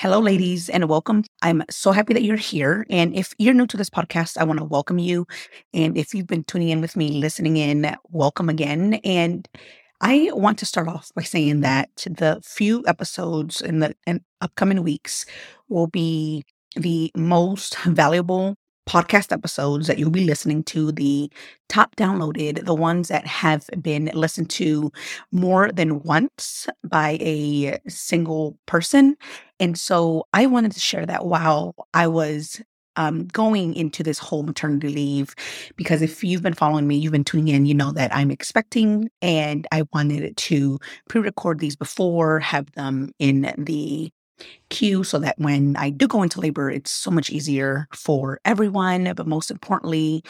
Hello, ladies, and welcome. I'm so happy that you're here. And if you're new to this podcast, I want to welcome you. And if you've been tuning in with me, listening in, welcome again. And I want to start off by saying that the few episodes in the in upcoming weeks will be the most valuable podcast episodes that you'll be listening to, the top downloaded, the ones that have been listened to more than once by a single person. And so I wanted to share that while I was um, going into this whole maternity leave, because if you've been following me, you've been tuning in, you know that I'm expecting and I wanted to pre record these before, have them in the queue so that when I do go into labor, it's so much easier for everyone, but most importantly,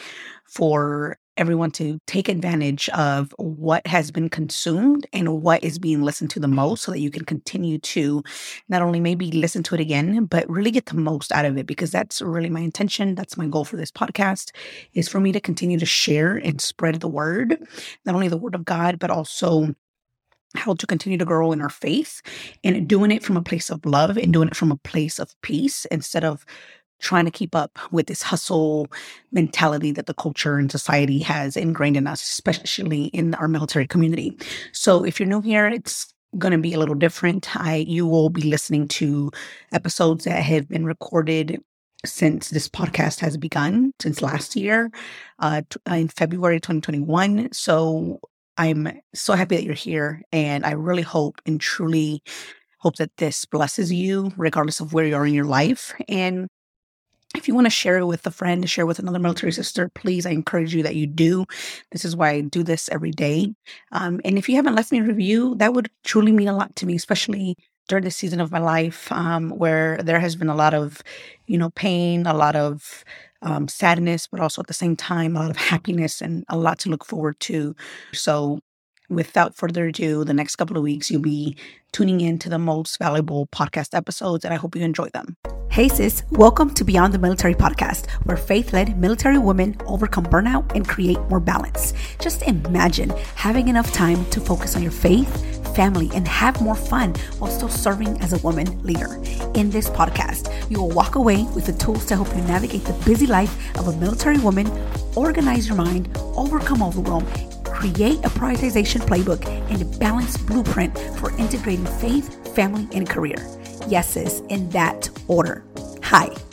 for everyone to take advantage of what has been consumed and what is being listened to the mm-hmm. most so that you can continue to not only maybe listen to it again but really get the most out of it because that's really my intention that's my goal for this podcast is for me to continue to share and spread the word not only the word of god but also how to continue to grow in our faith and doing it from a place of love and doing it from a place of peace instead of trying to keep up with this hustle mentality that the culture and society has ingrained in us, especially in our military community. So if you're new here, it's going to be a little different. I you will be listening to episodes that have been recorded since this podcast has begun since last year uh, in February 2021. So I'm so happy that you're here. And I really hope and truly hope that this blesses you, regardless of where you are in your life. And if you want to share it with a friend, share with another military sister, please, I encourage you that you do. This is why I do this every day. Um, and if you haven't left me a review, that would truly mean a lot to me, especially during this season of my life um, where there has been a lot of, you know, pain, a lot of um, sadness, but also at the same time, a lot of happiness and a lot to look forward to. So, without further ado, the next couple of weeks, you'll be tuning in to the most valuable podcast episodes, and I hope you enjoy them. Hey, sis, welcome to Beyond the Military podcast, where faith led military women overcome burnout and create more balance. Just imagine having enough time to focus on your faith family, and have more fun while still serving as a woman leader. In this podcast, you will walk away with the tools to help you navigate the busy life of a military woman, organize your mind, overcome overwhelm, create a prioritization playbook, and a balanced blueprint for integrating faith, family, and career. Yes, sis, in that order. Hi.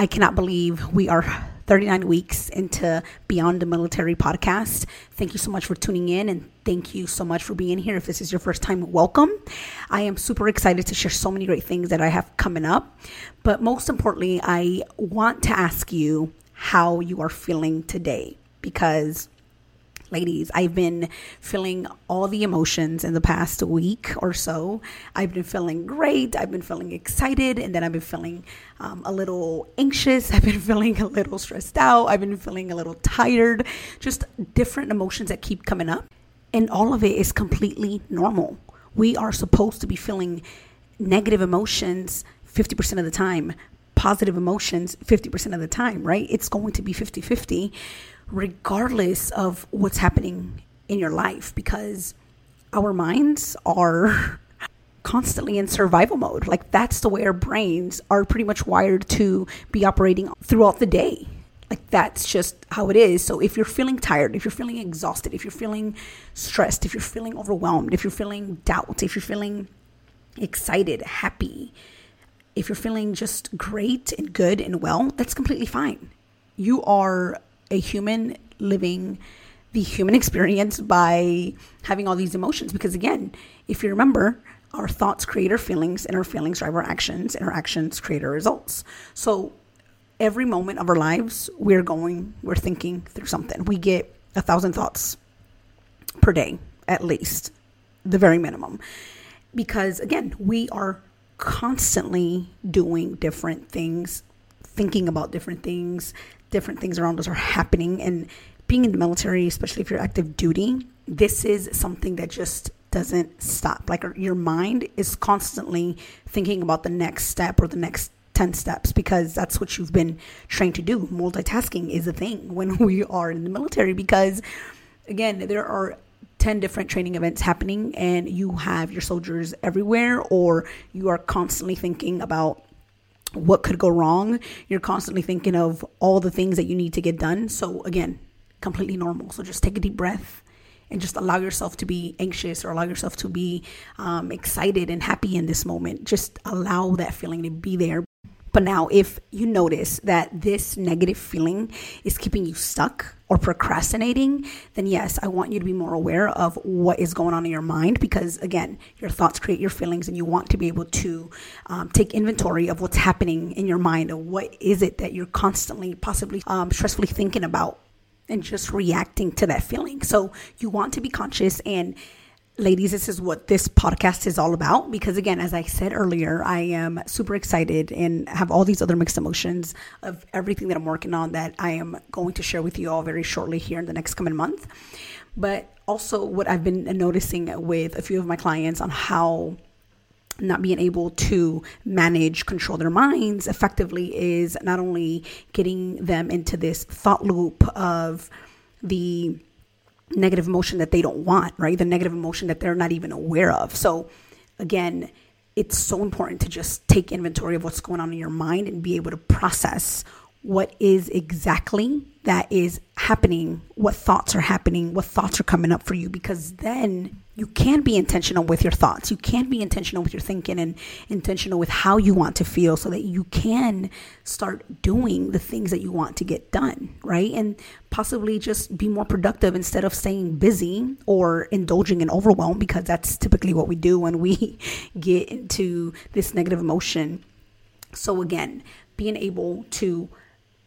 I cannot believe we are 39 weeks into Beyond the Military podcast. Thank you so much for tuning in and thank you so much for being here. If this is your first time, welcome. I am super excited to share so many great things that I have coming up. But most importantly, I want to ask you how you are feeling today because ladies, I've been feeling all the emotions in the past week or so. I've been feeling great. I've been feeling excited. And then I've been feeling um, a little anxious. I've been feeling a little stressed out. I've been feeling a little tired. Just different emotions that keep coming up. And all of it is completely normal. We are supposed to be feeling negative emotions 50% of the time, positive emotions 50% of the time, right? It's going to be 50 50 regardless of what's happening in your life because our minds are constantly in survival mode. Like that's the way our brains are pretty much wired to be operating throughout the day. Like that's just how it is. So if you're feeling tired, if you're feeling exhausted, if you're feeling stressed, if you're feeling overwhelmed, if you're feeling doubt, if you're feeling excited, happy, if you're feeling just great and good and well, that's completely fine. You are a human living the human experience by having all these emotions. Because again, if you remember, our thoughts create our feelings, and our feelings drive our actions, and our actions create our results. So every moment of our lives, we're going, we're thinking through something. We get a thousand thoughts per day, at least, the very minimum. Because again, we are constantly doing different things, thinking about different things, different things around us are happening. And being in the military, especially if you're active duty, this is something that just doesn't stop. Like your mind is constantly thinking about the next step or the next 10 steps because that's what you've been trained to do. Multitasking is a thing when we are in the military because, again, there are 10 different training events happening and you have your soldiers everywhere or you are constantly thinking about what could go wrong. You're constantly thinking of all the things that you need to get done. So, again, completely normal. So, just take a deep breath and just allow yourself to be anxious or allow yourself to be um, excited and happy in this moment. Just allow that feeling to be there. But now, if you notice that this negative feeling is keeping you stuck or procrastinating, then yes, I want you to be more aware of what is going on in your mind because, again, your thoughts create your feelings, and you want to be able to um, take inventory of what's happening in your mind and what is it that you're constantly, possibly um, stressfully thinking about and just reacting to that feeling. So you want to be conscious and ladies, this is what this podcast is all about. Because again, as I said earlier, I am super excited and have all these other mixed emotions of everything that I'm working on that I am going to share with you all very shortly here in the next coming month. But also, what I've been noticing with a few of my clients on how not being able to manage, control their minds effectively is not only getting them into this thought loop of the negative emotion that they don't want, right? The negative emotion that they're not even aware of. So, again, it's so important to just take inventory of what's going on in your mind and be able to process what is exactly that is happening, what thoughts are happening, what thoughts are coming up for you, because then you can be intentional with your thoughts. You can be intentional with your thinking and intentional with how you want to feel so that you can start doing the things that you want to get done, right? And possibly just be more productive instead of staying busy or indulging in overwhelm, because that's typically what we do when we get into this negative emotion. So, again, being able to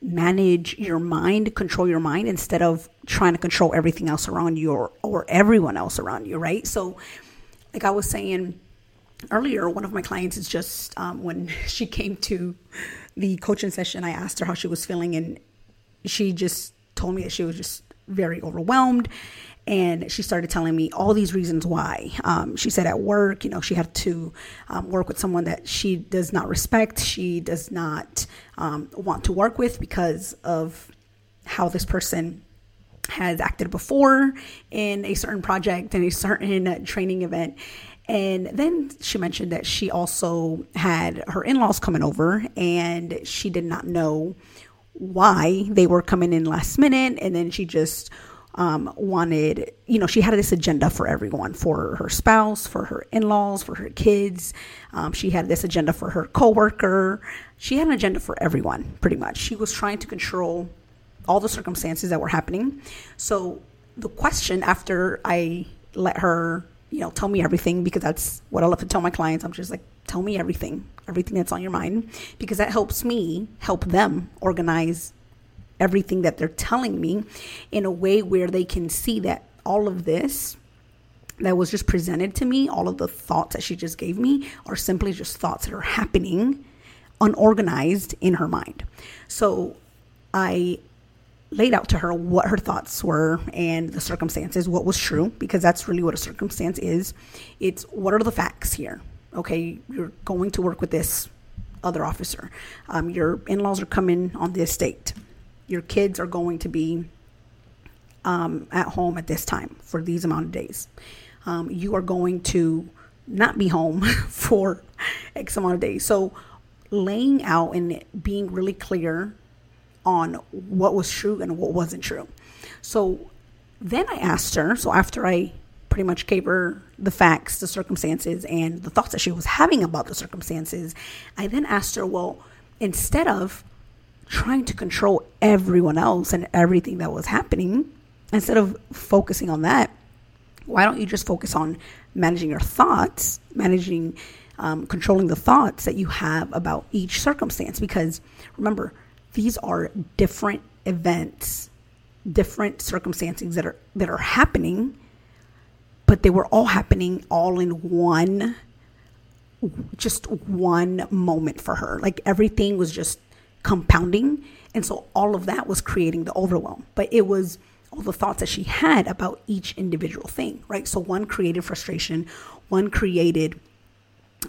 manage your mind, control your mind instead of trying to control everything else around you or, or everyone else around you, right? So, like I was saying earlier, one of my clients is just um, when she came to the coaching session, I asked her how she was feeling, and she just told me that she was just very overwhelmed and she started telling me all these reasons why. Um, she said at work, you know, she had to um, work with someone that she does not respect, she does not um, want to work with because of how this person has acted before in a certain project and a certain training event. And then she mentioned that she also had her in laws coming over and she did not know why they were coming in last minute. And then she just um, wanted, you know, she had this agenda for everyone, for her spouse, for her in-laws, for her kids. Um, she had this agenda for her coworker. She had an agenda for everyone, pretty much. She was trying to control all the circumstances that were happening. So the question after I let her, you know, tell me everything because that's what I love to tell my clients. I'm just like, tell me everything, everything that's on your mind, because that helps me help them organize everything that they're telling me in a way where they can see that all of this that was just presented to me, all of the thoughts that she just gave me, are simply just thoughts that are happening unorganized in her mind. So I laid out to her what her thoughts were and the circumstances, what was true, because that's really what a circumstance is. It's what are the facts here? Okay, you're going to work with this other officer. Um, your in laws are coming on the estate your kids are going to be um, at home at this time for these amount of days. Um, you are going to not be home for X amount of days. So, laying out and being really clear on what was true and what wasn't true. So, then I asked her, so after I pretty much gave her the facts, the circumstances, and the thoughts that she was having about the circumstances, I then asked her, well, instead of trying to control everyone else and everything that was happening instead of focusing on that why don't you just focus on managing your thoughts managing um, controlling the thoughts that you have about each circumstance because remember these are different events different circumstances that are that are happening but they were all happening all in one just one moment for her. Like everything was just compounding. And so all of that was creating the overwhelm. But it was all the thoughts that she had about each individual thing, right? So one created frustration, one created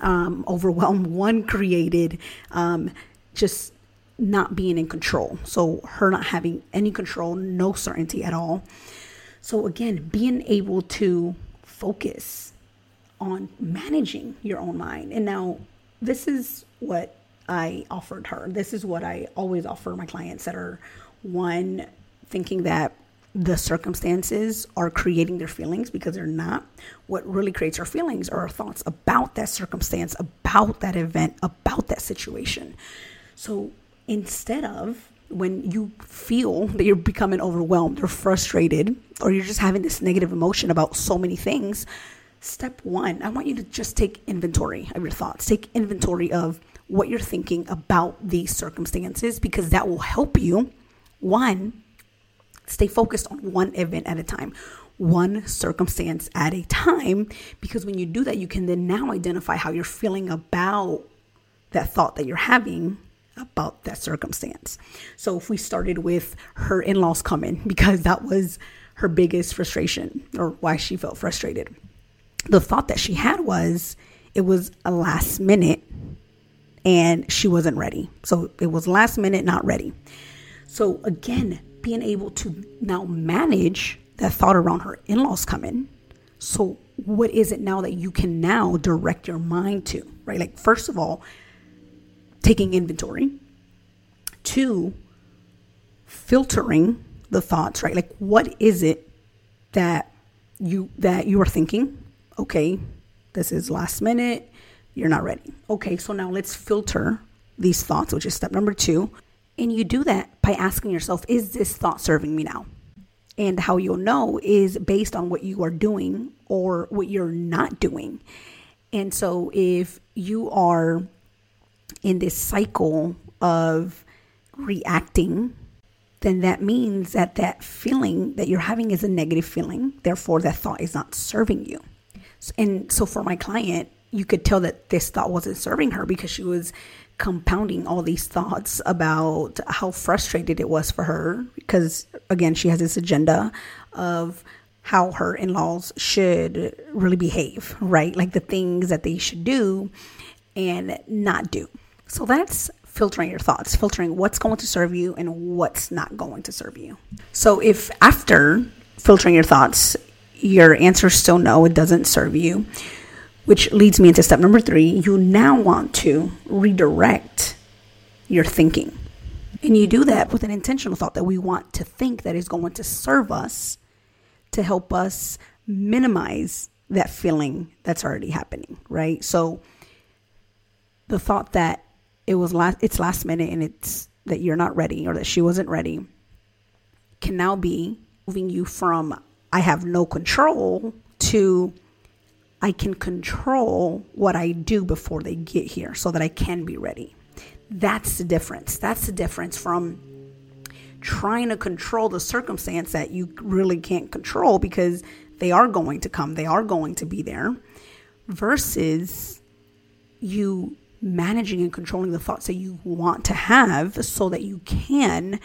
um, overwhelm, one created um, just not being in control. So her not having any control, no certainty at all. So again, being able to focus on managing your own mind. And now this is what I offered her. This is what I always offer my clients that are one thinking that the circumstances are creating their feelings because they're not. What really creates our feelings are our thoughts about that circumstance, about that event, about that situation. So instead of when you feel that you're becoming overwhelmed or frustrated, or you're just having this negative emotion about so many things, step one, I want you to just take inventory of your thoughts. Take inventory of what you're thinking about these circumstances because that will help you, one, stay focused on one event at a time, one circumstance at a time. Because when you do that, you can then now identify how you're feeling about that thought that you're having about that circumstance. So if we started with her in laws coming, because that was her biggest frustration or why she felt frustrated, the thought that she had was it was a last minute and she wasn't ready. So it was last minute, not ready. So again, being able to now manage that thought around her in laws coming. So, what is it now that you can now direct your mind to, right? Like, first of all, taking inventory. Two, filtering the thoughts, right? Like, what is it that you that you are thinking? Okay, this is last minute. You're not ready. Okay, so now let's filter these thoughts, which is step number two. And you do that by asking yourself, is this thought serving me now? And how you'll know is based on what you are doing or what you're not doing. And so if you are in this cycle of reacting, then that means that that feeling that you're having is a negative feeling. Therefore, that thought is not serving you. And so for my client, you could tell that this thought wasn't serving her because she was compounding all these thoughts about how frustrated it was for her because again she has this agenda of how her in-laws should really behave right? Like the things that they should do and not do. So that's filtering your thoughts filtering what's going to serve you and what's not going to serve you. So if after filtering your thoughts your answer is still no it doesn't serve you which leads me into step number three. You now want to redirect your thinking. And you do that with an intentional thought that we want to think that is going to serve us to help us minimize that feeling that's already happening, right? So the thought that it was last it's last minute and it's that you're not ready or that she wasn't ready can now be moving you from I have no control to I can control what I do before they get here so that I can be ready. That's the difference. That's the difference from trying to control the circumstance that you really can't control because they are going to come, they are going to be there, versus you managing and controlling the thoughts that you want to have so that you can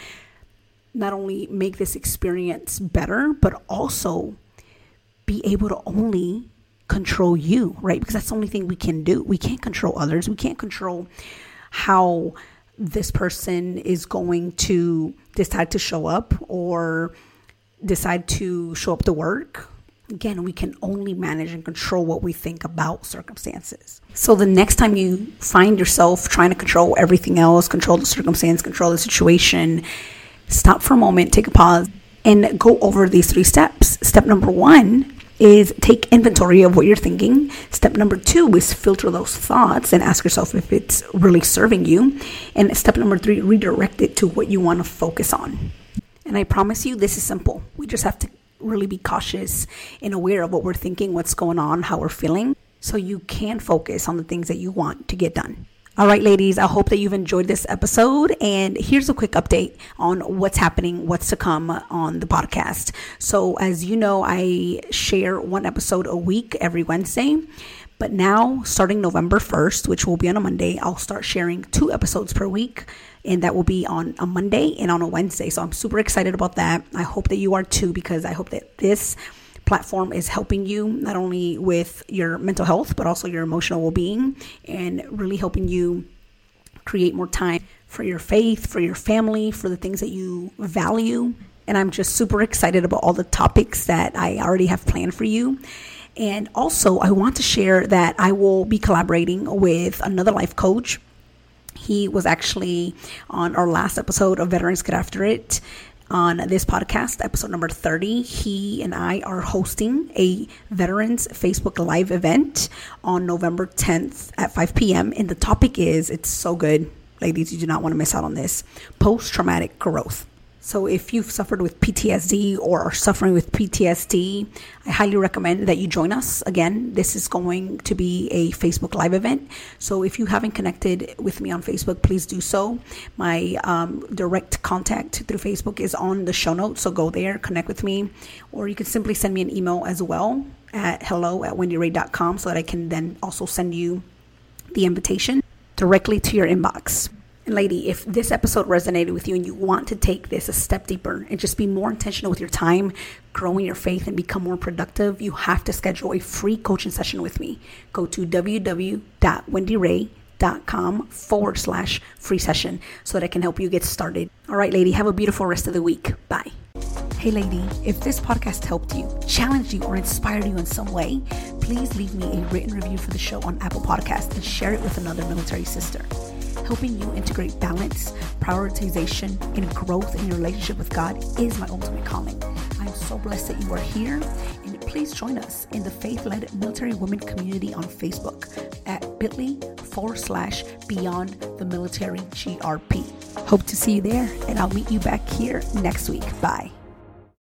not only make this experience better, but also be able to only control you, right? Because that's the only thing we can do. We can't control others. We can't control how this person is going to decide to show up or decide to show up to work. Again, we can only manage and control what we think about circumstances. So the next time you find yourself trying to control everything else, control the circumstance, control the situation, stop for a moment, take a pause, and go over these three steps. Step number one is take inventory of what you're thinking. Step number two is filter those thoughts and ask yourself if it's really serving you. And step number three, redirect it to what you want to focus on. And I promise you, this is simple. We just have to really be cautious and aware of what we're thinking, what's going on, how we're feeling, so you can focus on the things that you want to get done. All right, ladies, I hope that you've enjoyed this episode. And here's a quick update on what's happening, what's to come on the podcast. So, as you know, I share one episode a week every Wednesday. But now, starting November 1st, which will be on a Monday, I'll start sharing two episodes per week. And that will be on a Monday and on a Wednesday. So I'm super excited about that. I hope that you are too, because I hope that this platform is helping you not only with your mental health, but also your emotional well being and really helping you create more time for your faith, for your family, for the things that you value. And I'm just super excited about all the topics that I already have planned for you. And also, I want to share that I will be collaborating with another life coach. He was actually on our last episode of Veterans Get After It on this podcast, episode number 30. He and I are hosting a Veterans Facebook Live event on November 10th at 5 p.m. And the topic is it's so good, ladies, you do not want to miss out on this post traumatic growth. So, if you've suffered with PTSD or are suffering with PTSD, I highly recommend that you join us. Again, this is going to be a Facebook Live event. So, if you haven't connected with me on Facebook, please do so. My um, direct contact through Facebook is on the show notes. So, go there, connect with me, or you can simply send me an email as well at hello at wendyray.com so that I can then also send you the invitation directly to your inbox. And lady, if this episode resonated with you and you want to take this a step deeper and just be more intentional with your time, growing your faith and become more productive, you have to schedule a free coaching session with me. Go to www.wendyray.com forward slash free session so that I can help you get started. All right, lady, have a beautiful rest of the week. Bye. Hey, lady, if this podcast helped you, challenged you, or inspired you in some way, please leave me a written review for the show on Apple Podcasts and share it with another military sister helping you integrate balance, prioritization, and growth in your relationship with God is my ultimate calling. I'm so blessed that you are here, and please join us in the faith led military women community on Facebook at bit.ly forward slash beyond the military GRP. Hope to see you there, and I'll meet you back here next week. Bye.